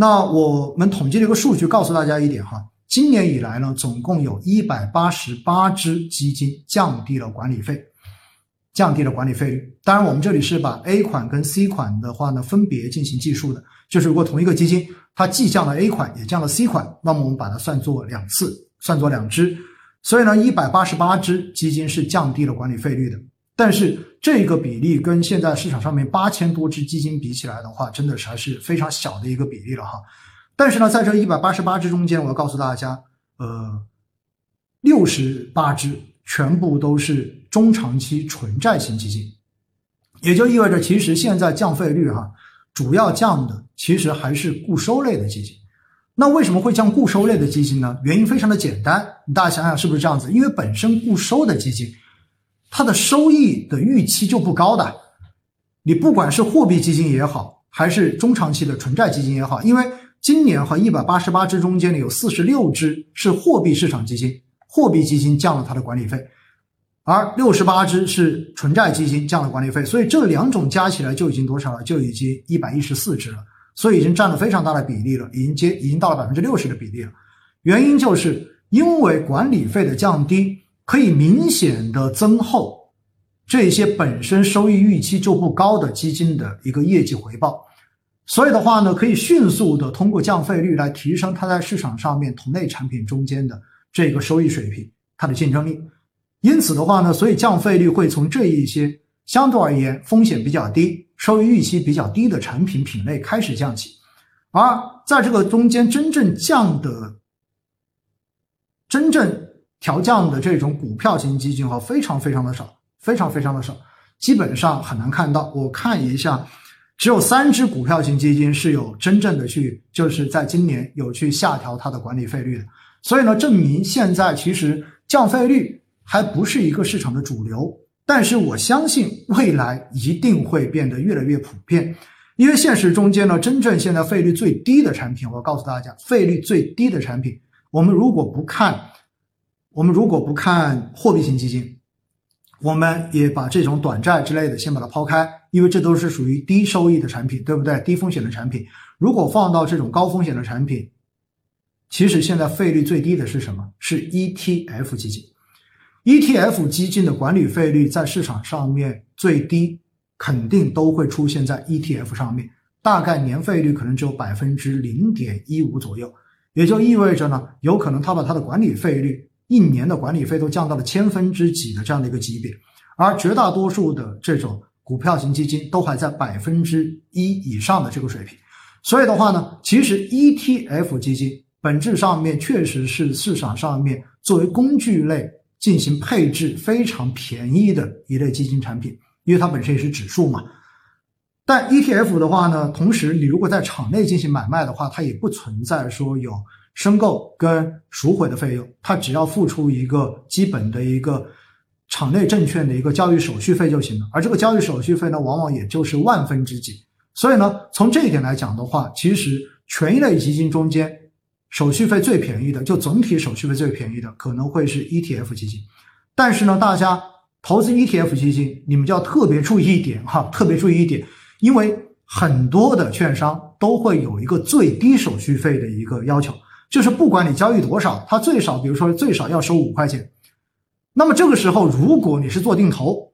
那我们统计了一个数据，告诉大家一点哈，今年以来呢，总共有一百八十八只基金降低了管理费，降低了管理费率。当然，我们这里是把 A 款跟 C 款的话呢分别进行计数的，就是如果同一个基金它既降了 A 款也降了 C 款，那么我们把它算作两次，算作两只。所以呢，一百八十八只基金是降低了管理费率的。但是这个比例跟现在市场上面八千多只基金比起来的话，真的是还是非常小的一个比例了哈。但是呢，在这一百八十八只中间，我要告诉大家，呃，六十八只全部都是中长期纯债型基金，也就意味着，其实现在降费率哈，主要降的其实还是固收类的基金。那为什么会降固收类的基金呢？原因非常的简单，大家想想是不是这样子？因为本身固收的基金。它的收益的预期就不高的，你不管是货币基金也好，还是中长期的纯债基金也好，因为今年和一百八十八只中间呢有四十六只是货币市场基金，货币基金降了它的管理费，而六十八只是纯债基金降了管理费，所以这两种加起来就已经多少了？就已经一百一十四只了，所以已经占了非常大的比例了，已经接已经到了百分之六十的比例了。原因就是因为管理费的降低。可以明显的增厚这些本身收益预期就不高的基金的一个业绩回报，所以的话呢，可以迅速的通过降费率来提升它在市场上面同类产品中间的这个收益水平，它的竞争力。因此的话呢，所以降费率会从这一些相对而言风险比较低、收益预期比较低的产品品类开始降起，而在这个中间真正降的真正。调降的这种股票型基金哈，非常非常的少，非常非常的少，基本上很难看到。我看一下，只有三只股票型基金是有真正的去，就是在今年有去下调它的管理费率的。所以呢，证明现在其实降费率还不是一个市场的主流，但是我相信未来一定会变得越来越普遍，因为现实中间呢，真正现在费率最低的产品，我告诉大家，费率最低的产品，我们如果不看。我们如果不看货币型基金，我们也把这种短债之类的先把它抛开，因为这都是属于低收益的产品，对不对？低风险的产品，如果放到这种高风险的产品，其实现在费率最低的是什么？是 ETF 基金。ETF 基金的管理费率在市场上面最低，肯定都会出现在 ETF 上面，大概年费率可能只有百分之零点一五左右，也就意味着呢，有可能他把它的管理费率。一年的管理费都降到了千分之几的这样的一个级别，而绝大多数的这种股票型基金都还在百分之一以上的这个水平。所以的话呢，其实 ETF 基金本质上面确实是市场上面作为工具类进行配置非常便宜的一类基金产品，因为它本身也是指数嘛。但 ETF 的话呢，同时你如果在场内进行买卖的话，它也不存在说有。申购跟赎回的费用，它只要付出一个基本的一个场内证券的一个交易手续费就行了，而这个交易手续费呢，往往也就是万分之几。所以呢，从这一点来讲的话，其实权益类基金中间手续费最便宜的，就总体手续费最便宜的，可能会是 ETF 基金。但是呢，大家投资 ETF 基金，你们就要特别注意一点哈，特别注意一点，因为很多的券商都会有一个最低手续费的一个要求。就是不管你交易多少，它最少，比如说最少要收五块钱。那么这个时候，如果你是做定投，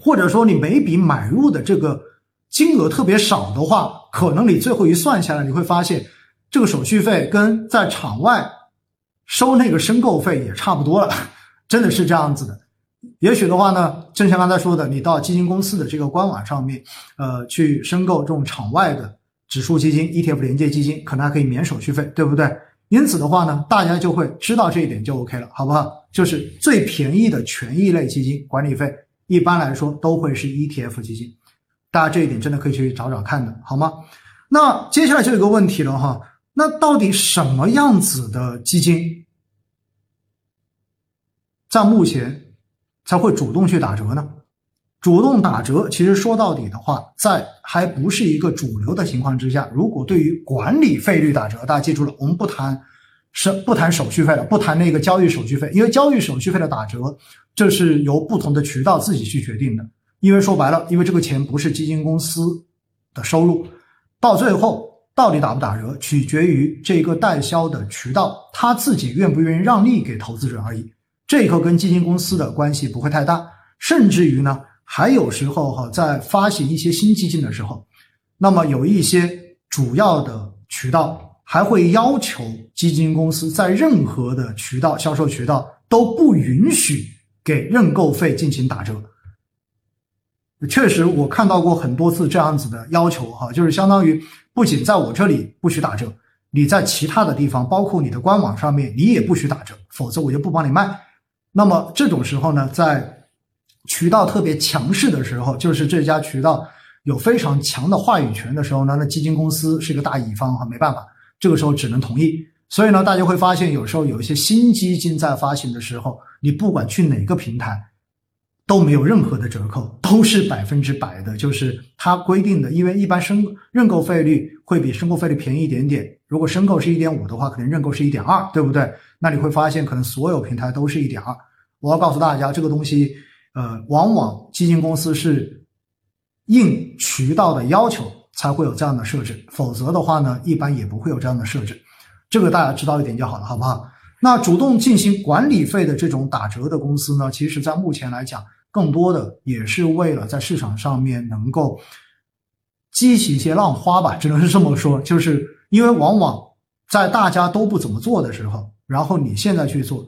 或者说你每笔买入的这个金额特别少的话，可能你最后一算下来，你会发现这个手续费跟在场外收那个申购费也差不多了，真的是这样子的。也许的话呢，正像刚才说的，你到基金公司的这个官网上面，呃，去申购这种场外的指数基金、ETF 连接基金，可能还可以免手续费，对不对？因此的话呢，大家就会知道这一点就 OK 了，好不好？就是最便宜的权益类基金管理费，一般来说都会是 ETF 基金，大家这一点真的可以去找找看的，好吗？那接下来就有个问题了哈，那到底什么样子的基金，在目前才会主动去打折呢？主动打折，其实说到底的话，在还不是一个主流的情况之下，如果对于管理费率打折，大家记住了，我们不谈是不谈手续费了，不谈那个交易手续费，因为交易手续费的打折，这是由不同的渠道自己去决定的。因为说白了，因为这个钱不是基金公司的收入，到最后到底打不打折，取决于这个代销的渠道他自己愿不愿意让利给投资者而已。这个跟基金公司的关系不会太大，甚至于呢，还有时候哈，在发行一些新基金的时候，那么有一些主要的渠道还会要求基金公司在任何的渠道销售渠道都不允许给认购费进行打折。确实，我看到过很多次这样子的要求哈，就是相当于不仅在我这里不许打折，你在其他的地方，包括你的官网上面，你也不许打折，否则我就不帮你卖。那么这种时候呢，在渠道特别强势的时候，就是这家渠道有非常强的话语权的时候呢，那基金公司是一个大乙方哈，没办法，这个时候只能同意。所以呢，大家会发现，有时候有一些新基金在发行的时候，你不管去哪个平台。都没有任何的折扣，都是百分之百的，就是它规定的。因为一般申认购费率会比申购费率便宜一点点。如果申购是一点五的话，可能认购是一点二，对不对？那你会发现，可能所有平台都是一点二。我要告诉大家，这个东西，呃，往往基金公司是应渠道的要求才会有这样的设置，否则的话呢，一般也不会有这样的设置。这个大家知道一点就好了，好不好？那主动进行管理费的这种打折的公司呢，其实在目前来讲，更多的也是为了在市场上面能够激起一些浪花吧，只能是这么说。就是因为往往在大家都不怎么做的时候，然后你现在去做，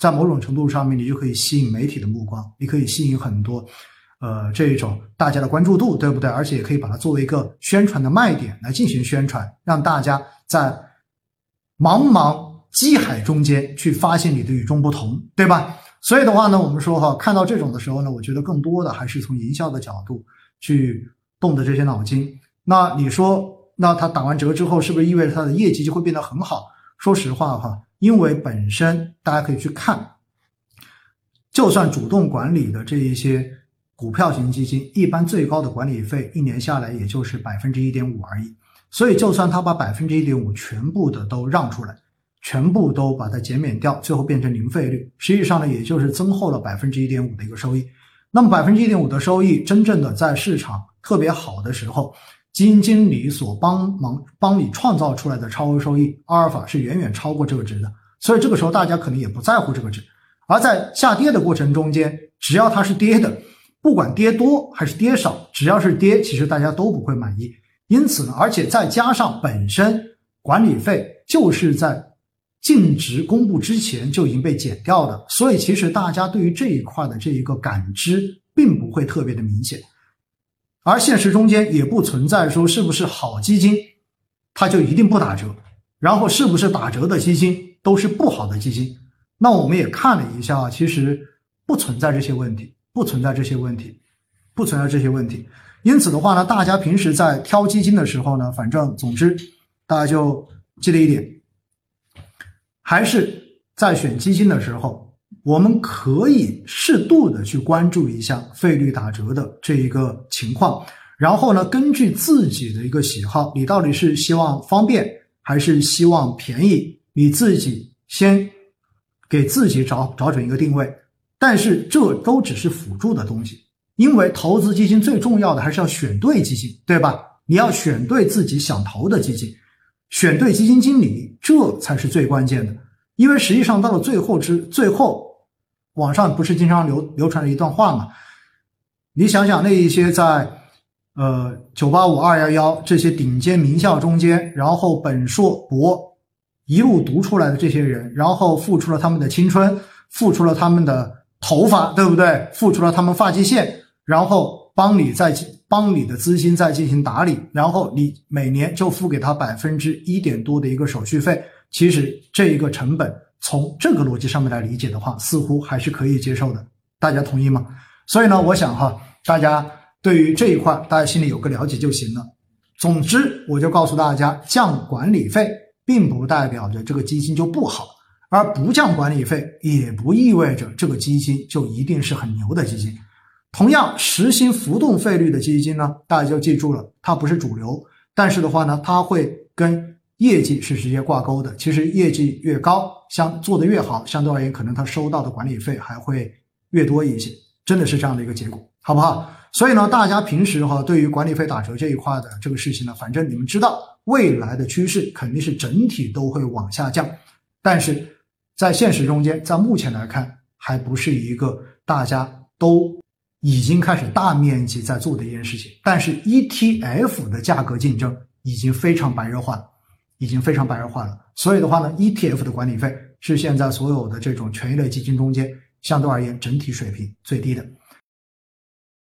在某种程度上面，你就可以吸引媒体的目光，你可以吸引很多呃这种大家的关注度，对不对？而且也可以把它作为一个宣传的卖点来进行宣传，让大家在茫茫。机海中间去发现你的与众不同，对吧？所以的话呢，我们说哈，看到这种的时候呢，我觉得更多的还是从营销的角度去动的这些脑筋。那你说，那他打完折之后，是不是意味着他的业绩就会变得很好？说实话哈，因为本身大家可以去看，就算主动管理的这一些股票型基金，一般最高的管理费一年下来也就是百分之一点五而已。所以，就算他把百分之一点五全部的都让出来。全部都把它减免掉，最后变成零费率，实际上呢，也就是增厚了百分之一点五的一个收益。那么百分之一点五的收益，真正的在市场特别好的时候，基金经理所帮忙帮你创造出来的超额收益阿尔法是远远超过这个值的。所以这个时候大家可能也不在乎这个值。而在下跌的过程中间，只要它是跌的，不管跌多还是跌少，只要是跌，其实大家都不会满意。因此呢，而且再加上本身管理费就是在净值公布之前就已经被减掉的，所以其实大家对于这一块的这一个感知并不会特别的明显，而现实中间也不存在说是不是好基金，它就一定不打折，然后是不是打折的基金都是不好的基金。那我们也看了一下，其实不存在这些问题，不存在这些问题，不存在这些问题。因此的话呢，大家平时在挑基金的时候呢，反正总之大家就记得一点。还是在选基金的时候，我们可以适度的去关注一下费率打折的这一个情况，然后呢，根据自己的一个喜好，你到底是希望方便还是希望便宜，你自己先给自己找找准一个定位。但是这都只是辅助的东西，因为投资基金最重要的还是要选对基金，对吧？你要选对自己想投的基金。选对基金经理，这才是最关键的。因为实际上到了最后之最后，网上不是经常流流传着一段话吗？你想想那一些在呃九八五二幺幺这些顶尖名校中间，然后本硕博一路读出来的这些人，然后付出了他们的青春，付出了他们的头发，对不对？付出了他们发际线，然后帮你在。帮你的资金再进行打理，然后你每年就付给他百分之一点多的一个手续费。其实这一个成本从这个逻辑上面来理解的话，似乎还是可以接受的。大家同意吗？所以呢，我想哈，大家对于这一块，大家心里有个了解就行了。总之，我就告诉大家，降管理费并不代表着这个基金就不好，而不降管理费也不意味着这个基金就一定是很牛的基金。同样实行浮动费率的基金呢，大家就记住了，它不是主流，但是的话呢，它会跟业绩是直接挂钩的。其实业绩越高，相做的越好，相对而言，可能它收到的管理费还会越多一些，真的是这样的一个结果，好不好？所以呢，大家平时哈对于管理费打折这一块的这个事情呢，反正你们知道，未来的趋势肯定是整体都会往下降，但是在现实中间，在目前来看，还不是一个大家都已经开始大面积在做的一件事情。但是 ETF 的价格竞争已经非常白热化了，已经非常白热化了。所以的话呢，ETF 的管理费是现在所有的这种权益类基金中间相对而言整体水平最低的。